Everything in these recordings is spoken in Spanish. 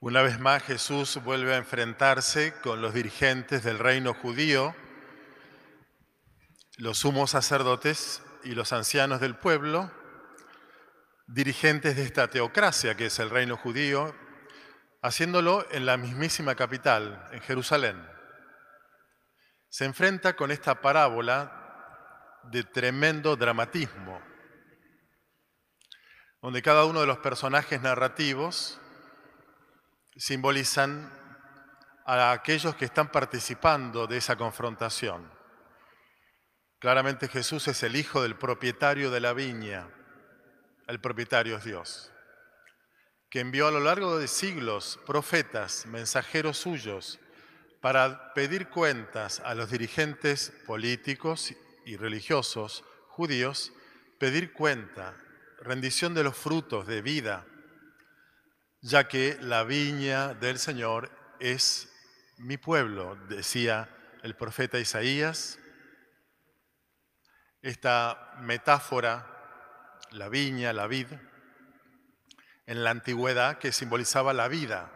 Una vez más Jesús vuelve a enfrentarse con los dirigentes del reino judío, los sumos sacerdotes y los ancianos del pueblo, dirigentes de esta teocracia que es el reino judío, haciéndolo en la mismísima capital, en Jerusalén. Se enfrenta con esta parábola de tremendo dramatismo, donde cada uno de los personajes narrativos simbolizan a aquellos que están participando de esa confrontación. Claramente Jesús es el hijo del propietario de la viña, el propietario es Dios, que envió a lo largo de siglos profetas, mensajeros suyos, para pedir cuentas a los dirigentes políticos y religiosos judíos, pedir cuenta, rendición de los frutos de vida, ya que la viña del Señor es mi pueblo, decía el profeta Isaías. Esta metáfora, la viña, la vid, en la antigüedad que simbolizaba la vida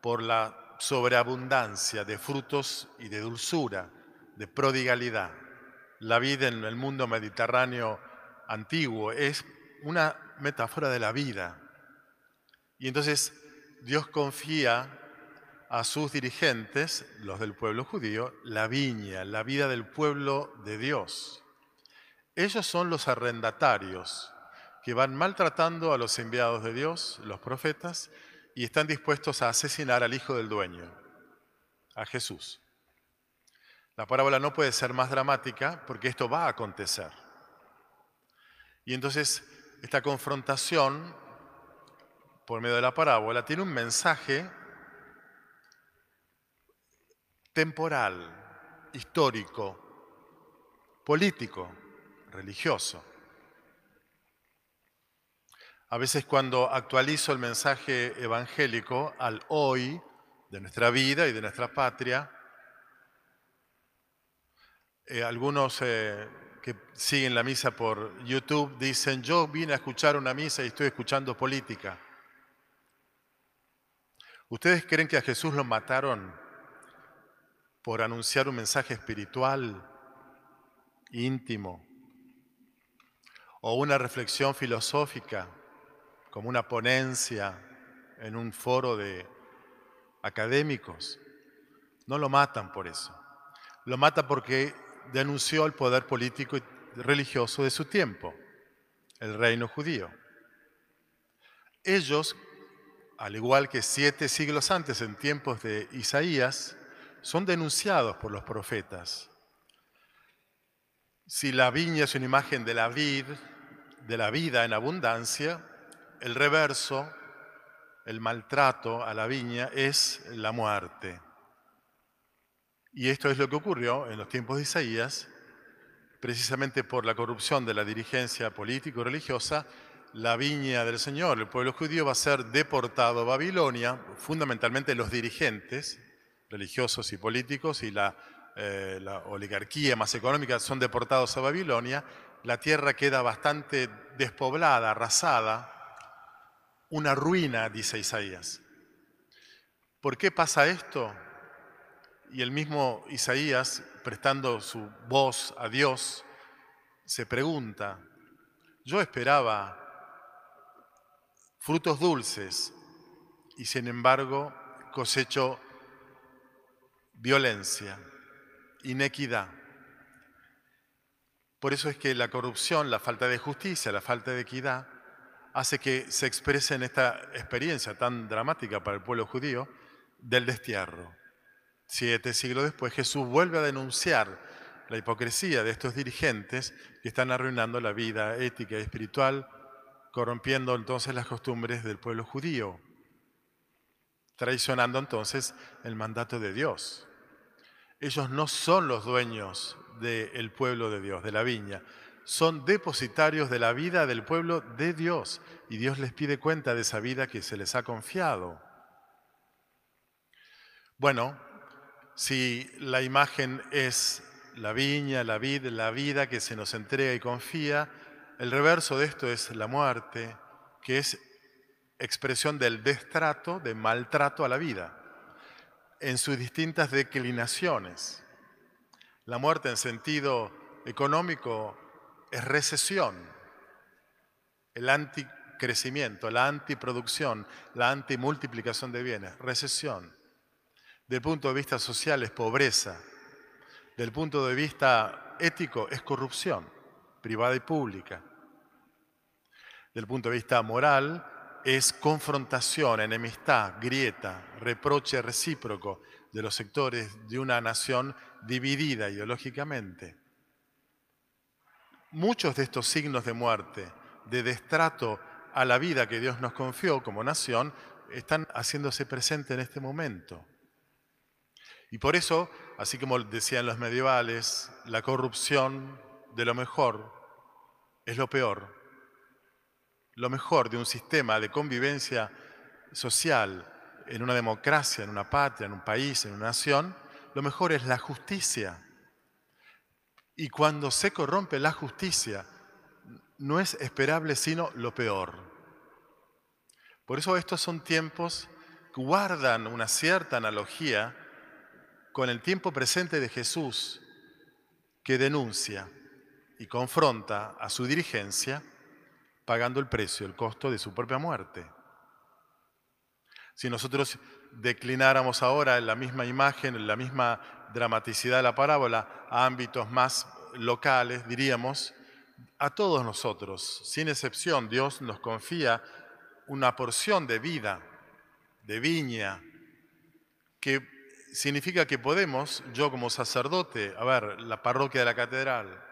por la sobreabundancia de frutos y de dulzura, de prodigalidad. La vida en el mundo mediterráneo antiguo es una metáfora de la vida, y entonces Dios confía a sus dirigentes, los del pueblo judío, la viña, la vida del pueblo de Dios. Ellos son los arrendatarios que van maltratando a los enviados de Dios, los profetas, y están dispuestos a asesinar al hijo del dueño, a Jesús. La parábola no puede ser más dramática porque esto va a acontecer. Y entonces esta confrontación por medio de la parábola, tiene un mensaje temporal, histórico, político, religioso. A veces cuando actualizo el mensaje evangélico al hoy de nuestra vida y de nuestra patria, eh, algunos eh, que siguen la misa por YouTube dicen, yo vine a escuchar una misa y estoy escuchando política. ¿Ustedes creen que a Jesús lo mataron por anunciar un mensaje espiritual, íntimo, o una reflexión filosófica, como una ponencia en un foro de académicos? No lo matan por eso. Lo mata porque denunció el poder político y religioso de su tiempo, el reino judío. Ellos al igual que siete siglos antes, en tiempos de Isaías, son denunciados por los profetas. Si la viña es una imagen de la vid, de la vida en abundancia, el reverso, el maltrato a la viña, es la muerte. Y esto es lo que ocurrió en los tiempos de Isaías, precisamente por la corrupción de la dirigencia político-religiosa la viña del Señor, el pueblo judío va a ser deportado a Babilonia, fundamentalmente los dirigentes religiosos y políticos y la, eh, la oligarquía más económica son deportados a Babilonia, la tierra queda bastante despoblada, arrasada, una ruina, dice Isaías. ¿Por qué pasa esto? Y el mismo Isaías, prestando su voz a Dios, se pregunta, yo esperaba frutos dulces y sin embargo cosecho violencia, inequidad. Por eso es que la corrupción, la falta de justicia, la falta de equidad, hace que se exprese en esta experiencia tan dramática para el pueblo judío del destierro. Siete siglos después Jesús vuelve a denunciar la hipocresía de estos dirigentes que están arruinando la vida ética y espiritual corrompiendo entonces las costumbres del pueblo judío, traicionando entonces el mandato de Dios. Ellos no son los dueños del pueblo de Dios, de la viña, son depositarios de la vida del pueblo de Dios y Dios les pide cuenta de esa vida que se les ha confiado. Bueno, si la imagen es la viña, la vid, la vida que se nos entrega y confía, el reverso de esto es la muerte, que es expresión del destrato, de maltrato a la vida, en sus distintas declinaciones. La muerte en sentido económico es recesión, el anticrecimiento, la antiproducción, la antimultiplicación de bienes, recesión. Del punto de vista social es pobreza, del punto de vista ético es corrupción, privada y pública. Del punto de vista moral es confrontación, enemistad, grieta, reproche recíproco de los sectores de una nación dividida ideológicamente. Muchos de estos signos de muerte, de destrato a la vida que Dios nos confió como nación, están haciéndose presentes en este momento. Y por eso, así como decían los medievales, la corrupción de lo mejor es lo peor. Lo mejor de un sistema de convivencia social en una democracia, en una patria, en un país, en una nación, lo mejor es la justicia. Y cuando se corrompe la justicia, no es esperable sino lo peor. Por eso estos son tiempos que guardan una cierta analogía con el tiempo presente de Jesús, que denuncia y confronta a su dirigencia pagando el precio, el costo de su propia muerte. Si nosotros declináramos ahora en la misma imagen, en la misma dramaticidad de la parábola a ámbitos más locales, diríamos, a todos nosotros, sin excepción, Dios nos confía una porción de vida, de viña, que significa que podemos, yo como sacerdote, a ver, la parroquia de la catedral,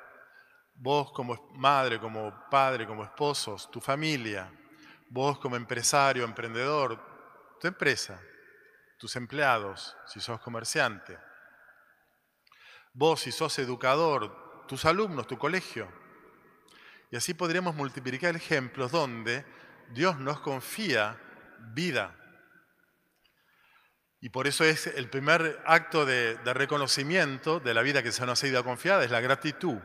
vos como madre, como padre, como esposos, tu familia, vos como empresario, emprendedor, tu empresa, tus empleados, si sos comerciante, vos si sos educador, tus alumnos, tu colegio. Y así podríamos multiplicar ejemplos donde Dios nos confía vida y por eso es el primer acto de, reconocimiento de la vida que se nos ha ido confiada, es la gratitud.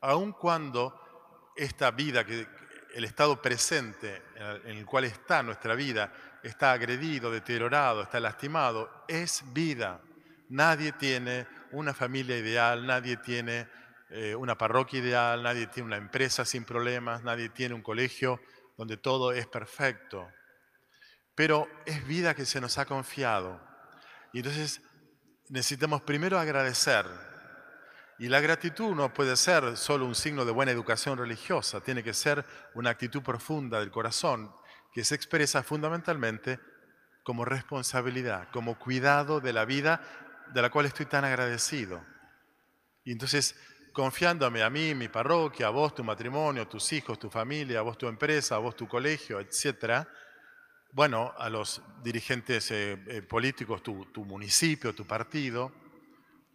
Aun cuando esta vida, que, el estado presente en el cual está nuestra vida, está agredido, deteriorado, está lastimado, es vida. Nadie tiene una familia ideal, nadie tiene eh, una parroquia ideal, nadie tiene una empresa sin problemas, nadie tiene un colegio donde todo es perfecto pero es vida que se nos ha confiado. Y entonces necesitamos primero agradecer. Y la gratitud no puede ser solo un signo de buena educación religiosa, tiene que ser una actitud profunda del corazón que se expresa fundamentalmente como responsabilidad, como cuidado de la vida de la cual estoy tan agradecido. Y entonces, confiándome a mí, mi parroquia, a vos, tu matrimonio, tus hijos, tu familia, a vos, tu empresa, a vos, tu colegio, etcétera, bueno, a los dirigentes eh, eh, políticos, tu, tu municipio, tu partido,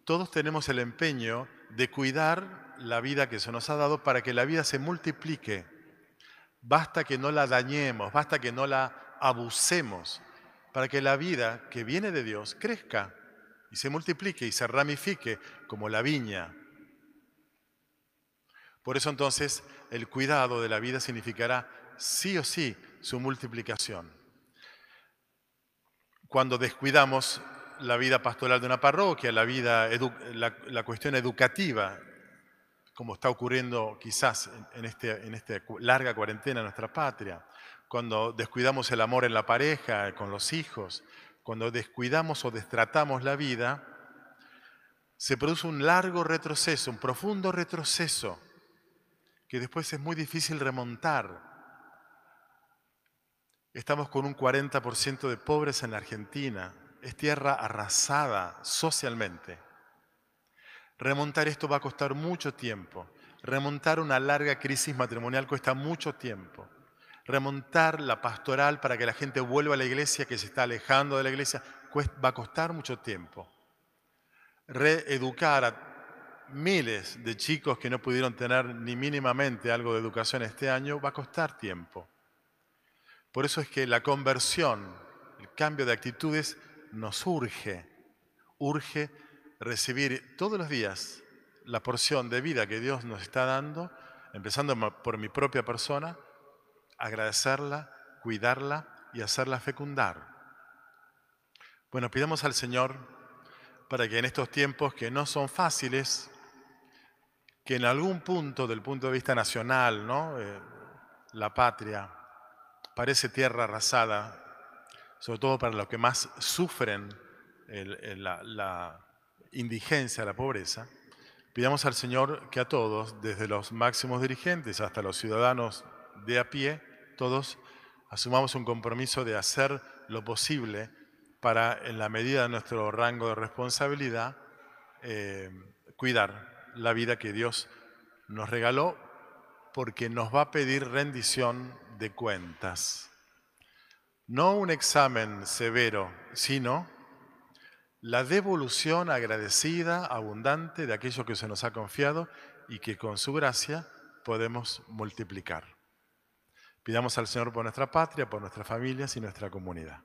todos tenemos el empeño de cuidar la vida que se nos ha dado para que la vida se multiplique. Basta que no la dañemos, basta que no la abusemos, para que la vida que viene de Dios crezca y se multiplique y se ramifique como la viña. Por eso entonces el cuidado de la vida significará sí o sí su multiplicación cuando descuidamos la vida pastoral de una parroquia, la, vida la, cuestión educativa, como está ocurriendo quizás en, este, en esta larga cuarentena en nuestra patria, cuando descuidamos el amor en la pareja, con los hijos, cuando descuidamos o destratamos la vida, se produce un largo retroceso, un profundo retroceso, que después es muy difícil remontar. Estamos con un 40% de pobres en la Argentina. Es tierra arrasada socialmente. Remontar esto va a costar mucho tiempo. Remontar una larga crisis matrimonial cuesta mucho tiempo. Remontar la pastoral para que la gente vuelva a la iglesia, que se está alejando de la iglesia, va a costar mucho tiempo. Reeducar a miles de chicos que no pudieron tener ni mínimamente algo de educación este año va a costar tiempo. Por eso es que la conversión, el cambio de actitudes nos urge, urge recibir todos los días la porción de vida que Dios nos está dando, empezando por mi propia persona, agradecerla, cuidarla y hacerla fecundar. Bueno, pidamos al Señor para que en estos tiempos que no son fáciles, que en algún punto del punto de vista nacional, ¿no? Eh, la patria parece tierra arrasada, sobre todo para los que más sufren la, indigencia, la pobreza, pidamos al Señor que a todos, desde los máximos dirigentes hasta los ciudadanos de a pie, todos asumamos un compromiso de hacer lo posible para, en la medida de nuestro rango de responsabilidad, eh, cuidar la vida que Dios nos regaló, porque nos va a pedir rendición de cuentas. No un examen severo, sino la devolución agradecida, abundante de aquello que se nos ha confiado y que con su gracia podemos multiplicar. Pidamos al Señor por nuestra patria, por nuestras familias y nuestra comunidad.